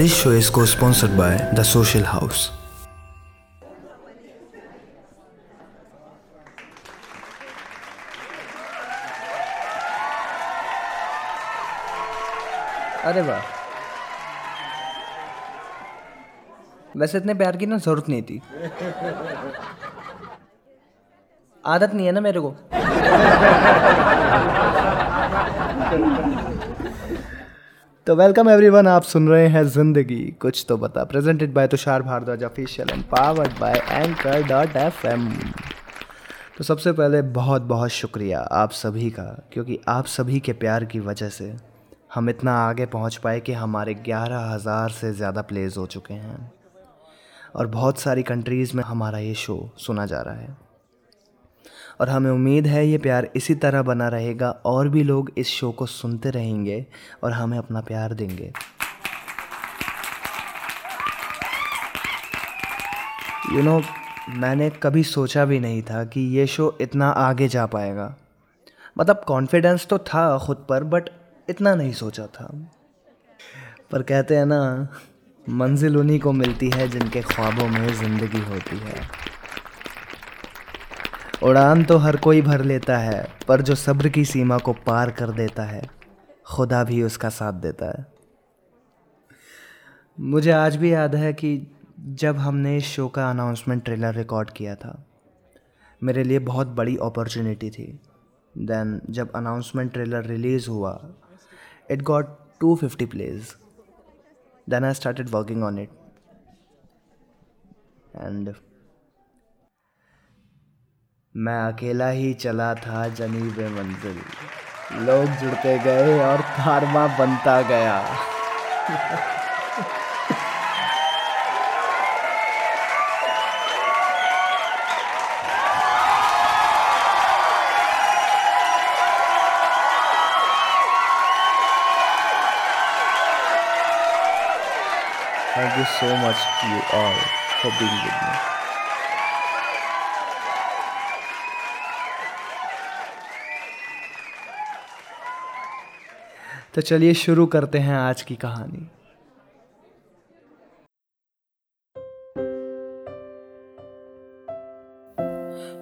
This show is को sponsored by the social house अरे वाह। वैसे इतने प्यार की ना ज़रूरत नहीं थी। आदत नहीं है ना मेरे को। तो वेलकम एवरीवन आप सुन रहे हैं ज़िंदगी। कुछ तो बता। Presented by Tushar Bhardwaj official and powered by Anchor dot F M तो सबसे पहले बहुत बहुत शुक्रिया आप सभी का, क्योंकि आप सभी के प्यार की वजह से हम इतना आगे पहुँच पाए कि हमारे ग्यारह हज़ार से ज़्यादा प्लेज हो चुके हैं। और बहुत सारी कंट्रीज़ में हमारा ये शो सुना जा रहा है। और हमें उम्मीद है ये प्यार इसी तरह बना रहेगा। और भी लोग इस शो को सुनते रहेंगे और हमें अपना प्यार देंगे। यू you नो know, मैंने कभी सोचा भी नहीं था कि ये शो इतना आगे जा पाएगा। मतलब कॉन्फिडेंस तो था ख़ुद पर बट इतना नहीं सोचा था। पर कहते हैं ना मंजिल उन्हीं को मिलती है जिनके ख्वाबों में ज़िंदगी होती है। उड़ान तो हर कोई भर लेता है, पर जो सब्र की सीमा को पार कर देता है, खुदा भी उसका साथ देता है। मुझे आज भी याद है कि जब हमने इस शो का अनाउंसमेंट ट्रेलर रिकॉर्ड किया था, मेरे लिए बहुत बड़ी अपॉर्चुनिटी थी। देन जब अनाउंसमेंट ट्रेलर रिलीज़ हुआ it got to fifty plays then I started working on it and मैं अकेला ही चला था जनीब मंजिल लोग जुड़ते गए और कारवा बनता गया Thank you so much to you all for being with me. तो चलिए शुरू करते हैं आज की कहानी।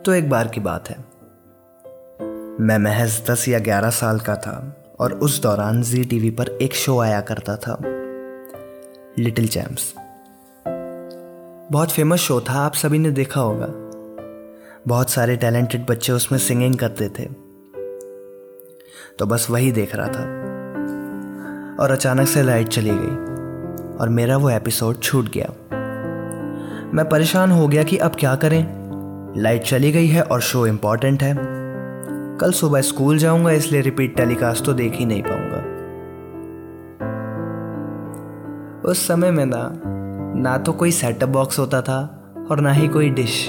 तो एक बार की बात है। मैं महज दस या ग्यारह साल का था और उस दौरान जी टीवी पर एक शो आया करता था, लिटिल चैम्प्स। बहुत फ़ेमस शो था, आप सभी ने देखा होगा। बहुत सारे टैलेंटेड बच्चे उसमें सिंगिंग करते थे। तो बस वही देख रहा था। और अचानक से लाइट चली गई और मेरा वो एपिसोड छूट गया। मैं परेशान हो गया कि अब क्या करें? लाइट चली गई है और शो इंपॉर्टेंट है। कल सुबह स्कूल जाऊँगा, इसलिए रिपीट टेलीकास्ट तो देख ही नहीं पाऊँगा। उस समय में ना ना तो कोई सेटअप बॉक्स होता था और ना ही कोई डिश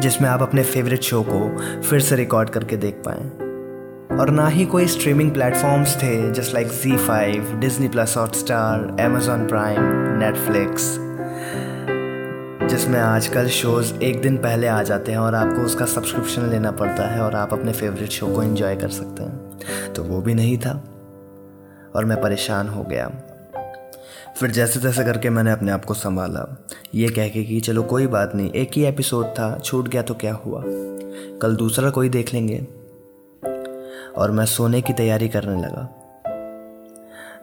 जिसमें आप अपने फेवरेट शो को फिर से रिकॉर्ड करके देख पाएँ। और ना ही कोई स्ट्रीमिंग प्लेटफॉर्म्स थे just like Zee five Disney plus Hotstar Amazon Prime Netflix जिसमें आजकल शोज़ एक दिन पहले आ जाते हैं और आपको उसका सब्सक्रिप्शन लेना पड़ता है और आप अपने फेवरेट शो को एंजॉय कर सकते हैं। तो वो भी नहीं था और मैं परेशान हो गया। फिर जैसे तैसे करके मैंने अपने आप को संभाला। ये कह के कि चलो कोई बात नहीं, एक ही एपिसोड था, छूट गया तो क्या हुआ? कल दूसरा कोई देख लेंगे। और मैं सोने की तैयारी करने लगा।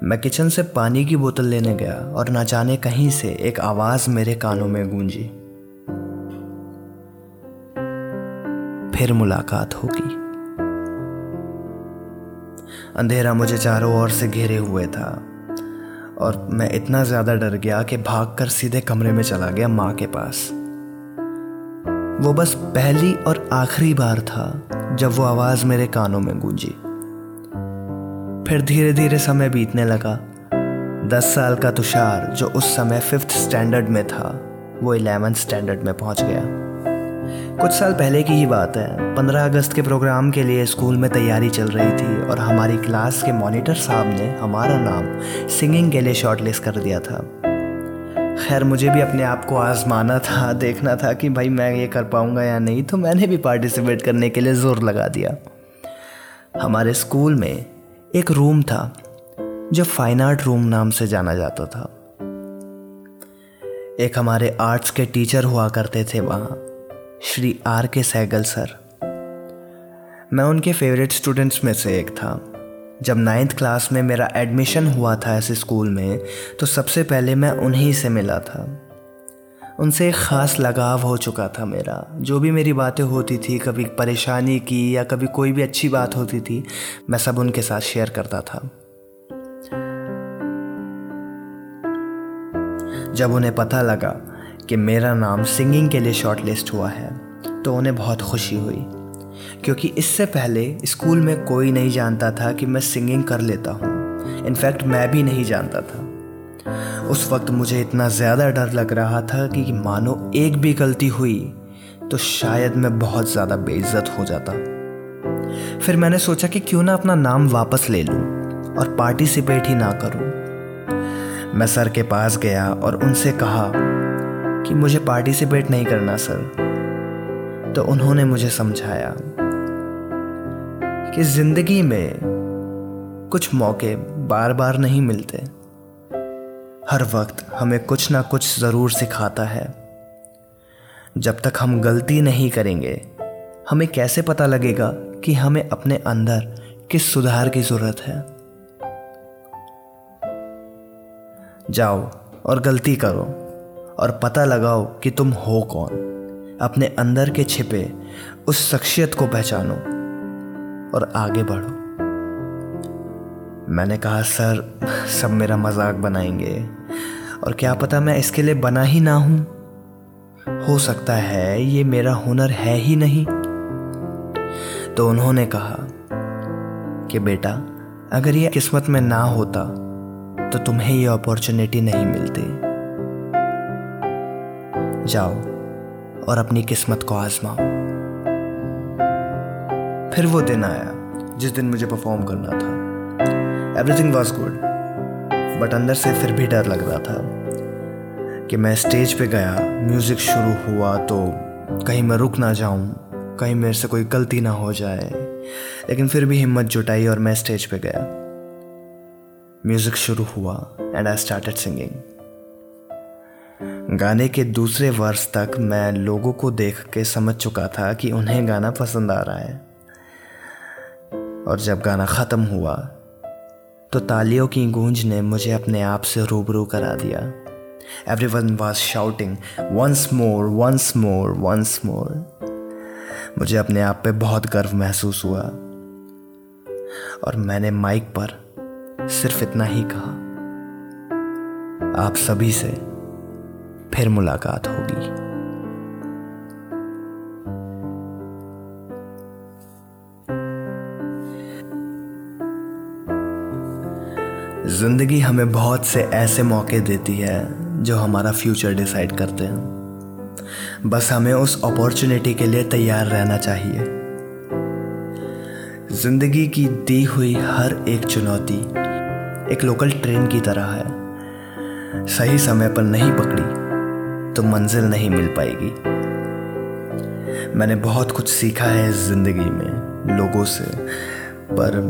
मैं किचन से पानी की बोतल लेने गया और ना जाने कहीं से एक आवाज़ मेरे कानों में गूंजी। फिर मुलाकात होगी। अंधेरा मुझे चारों ओर से घेरे हुए था और मैं इतना ज़्यादा डर गया कि भागकर सीधे कमरे में चला गया माँ के पास। वो बस पहली और आखिरी बार था। जब वो आवाज़ मेरे कानों में गूंजी। फिर धीरे धीरे समय बीतने लगा। दस साल का तुषार, जो उस समय फिफ्थ स्टैंडर्ड में था, वो इलेवेंथ स्टैंडर्ड में पहुँच गया। कुछ साल पहले की ही बात है। पंद्रह अगस्त के प्रोग्राम के लिए स्कूल में तैयारी चल रही थी और हमारी क्लास के मॉनिटर साहब ने हमारा नाम सिंगिंग के लिए शॉर्टलिस्ट कर दिया था। खैर, मुझे भी अपने आप को आजमाना था, देखना था कि भाई मैं ये कर पाऊँगा या नहीं तो मैंने भी पार्टिसिपेट करने के लिए ज़ोर लगा दिया। हमारे स्कूल में एक रूम था, जो फाइन आर्ट रूम नाम से जाना जाता था। एक हमारे आर्ट्स के टीचर हुआ करते थे वहाँ, श्री आर के सहगल सर। मैं उनके फेवरेट स्टूडेंट्स में से एक था। जब नाइन्थ क्लास में मेरा एडमिशन हुआ था ऐसे स्कूल में तो सबसे पहले मैं उन्हीं से मिला था। उनसे एक ख़ास लगाव हो चुका था मेरा। जो भी मेरी बातें होती थी, कभी परेशानी की या कभी कोई भी अच्छी बात होती थी, मैं सब उनके साथ शेयर करता था। जब उन्हें पता लगा कि मेरा नाम सिंगिंग के लिए शॉर्टलिस्ट हुआ है तो उन्हें बहुत खुशी हुई। क्योंकि इससे पहले स्कूल में कोई नहीं जानता था कि मैं सिंगिंग कर लेता हूँ। इनफैक्ट मैं भी नहीं जानता था। उस वक्त मुझे इतना ज़्यादा डर लग रहा था कि मानो एक भी गलती हुई तो शायद मैं बहुत ज़्यादा बेइज्जत हो जाता। फिर मैंने सोचा कि क्यों ना अपना नाम वापस ले लूँ और पार्टिसिपेट ही ना करूँ। मैं सर के पास गया और उनसे कहा कि मुझे पार्टिसिपेट नहीं करना, सर। तो उन्होंने मुझे समझाया कि ज़िंदगी में कुछ मौके बार बार नहीं मिलते। हर वक्त हमें कुछ ना कुछ ज़रूर सिखाता है। जब तक हम गलती नहीं करेंगे, हमें कैसे पता लगेगा कि हमें अपने अंदर किस सुधार की ज़रूरत है? जाओ और गलती करो और पता लगाओ कि तुम हो कौन। अपने अंदर के छिपे उस शख्सियत को पहचानो। और आगे बढ़ो। मैंने कहा, सर, सब मेरा मज़ाक बनाएँगे। और क्या पता मैं इसके लिए बना ही ना हूँ। हो सकता है ये मेरा हुनर है ही नहीं। तो उन्होंने कहा कि, बेटा, अगर ये किस्मत में ना होता तो तुम्हें ये अपॉर्चुनिटी नहीं मिलती। जाओ और अपनी किस्मत को आजमाओ। फिर वो दिन आया, जिस दिन मुझे परफॉर्म करना था। एवरीथिंग वॉज़ गुड बट अंदर से फिर भी डर लग रहा था कि मैं स्टेज पे गया म्यूज़िक शुरू हुआ तो कहीं मैं रुक ना जाऊँ, कहीं मेरे से कोई गलती ना हो जाए। लेकिन फिर भी हिम्मत जुटाई और मैं स्टेज पे गया। म्यूज़िक शुरू हुआ एंड आई स्टार्टेड सिंगिंग गाने के दूसरे वर्ष तक मैं लोगों को देख के समझ चुका था कि उन्हें गाना पसंद आ रहा है। और जब गाना ख़त्म हुआ तो तालियों की गूंज ने मुझे अपने आप से रूबरू करा दिया। Every one was shouting once more once more once more मुझे अपने आप पे बहुत गर्व महसूस हुआ। और मैंने माइक पर सिर्फ़ इतना ही कहा, आप सभी से फिर मुलाकात होगी। ज़िंदगी हमें बहुत से ऐसे मौके देती है जो हमारा फ्यूचर डिसाइड करते हैं। बस हमें उस अपॉर्चुनिटी के लिए तैयार रहना चाहिए। ज़िंदगी की दी हुई हर एक चुनौती एक लोकल ट्रेन की तरह है। सही समय पर नहीं पकड़ी तो मंजिल नहीं मिल पाएगी। मैंने बहुत कुछ सीखा है ज़िंदगी में लोगों से, पर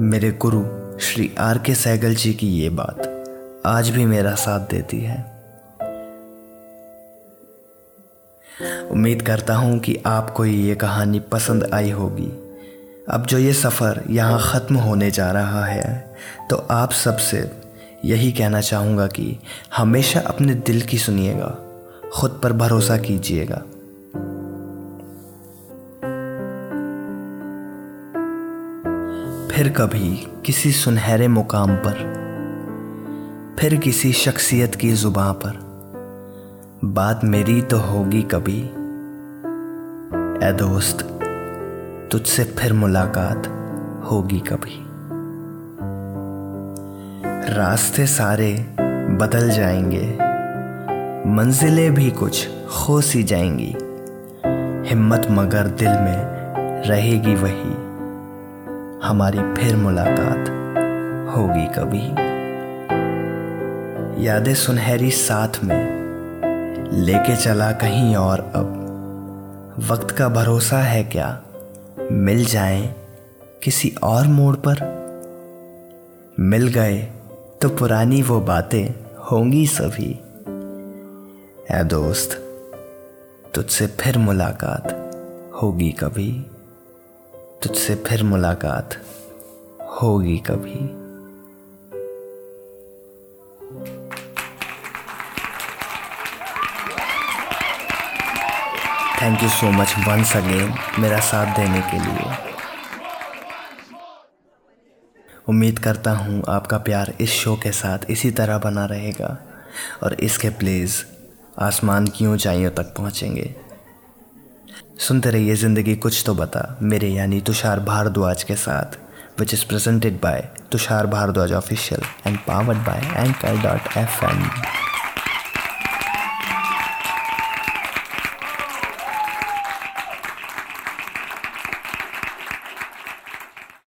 मेरे गुरु श्री आर के सहगल जी की ये बात आज भी मेरा साथ देती है। उम्मीद करता हूँ कि आपको ये कहानी पसंद आई होगी। अब जो ये सफ़र यहाँ ख़त्म होने जा रहा है तो आप सबसे यही कहना चाहूँगा कि हमेशा अपने दिल की सुनिएगा, खुद पर भरोसा कीजिएगा। फिर कभी किसी सुनहरे मुकाम पर, फिर किसी शख्सियत की जुबां पर, बात मेरी तो होगी कभी। ए दोस्त, तुझसे फिर मुलाकात होगी कभी। रास्ते सारे बदल जाएँगे, मंजिलें भी कुछ खो सी जाएँगी, हिम्मत मगर दिल में रहेगी वही। हमारी फिर मुलाकात होगी कभी। यादें सुनहरी साथ में, लेके चला कहीं और अब। वक्त का भरोसा है क्या? मिल जाए किसी और मोड़ पर? मिल गए तो पुरानी वो बातें होंगी सभी। है दोस्त, तुझसे फिर मुलाकात होगी कभी। तुझसे फिर मुलाकात होगी कभी। Thank you so much once again मेरा साथ देने के लिए। उम्मीद करता हूँ आपका प्यार इस शो के साथ इसी तरह बना रहेगा और इसके प्लेज़ आसमान की ऊंचाइयों तक पहुँचेंगे। सुनते रहिए ज़िंदगी, कुछ तो बता। मेरे यानी तुषार भारद्वाज के साथ which is presented by Tushar Bhardwaj official and powered by Anchor dot F M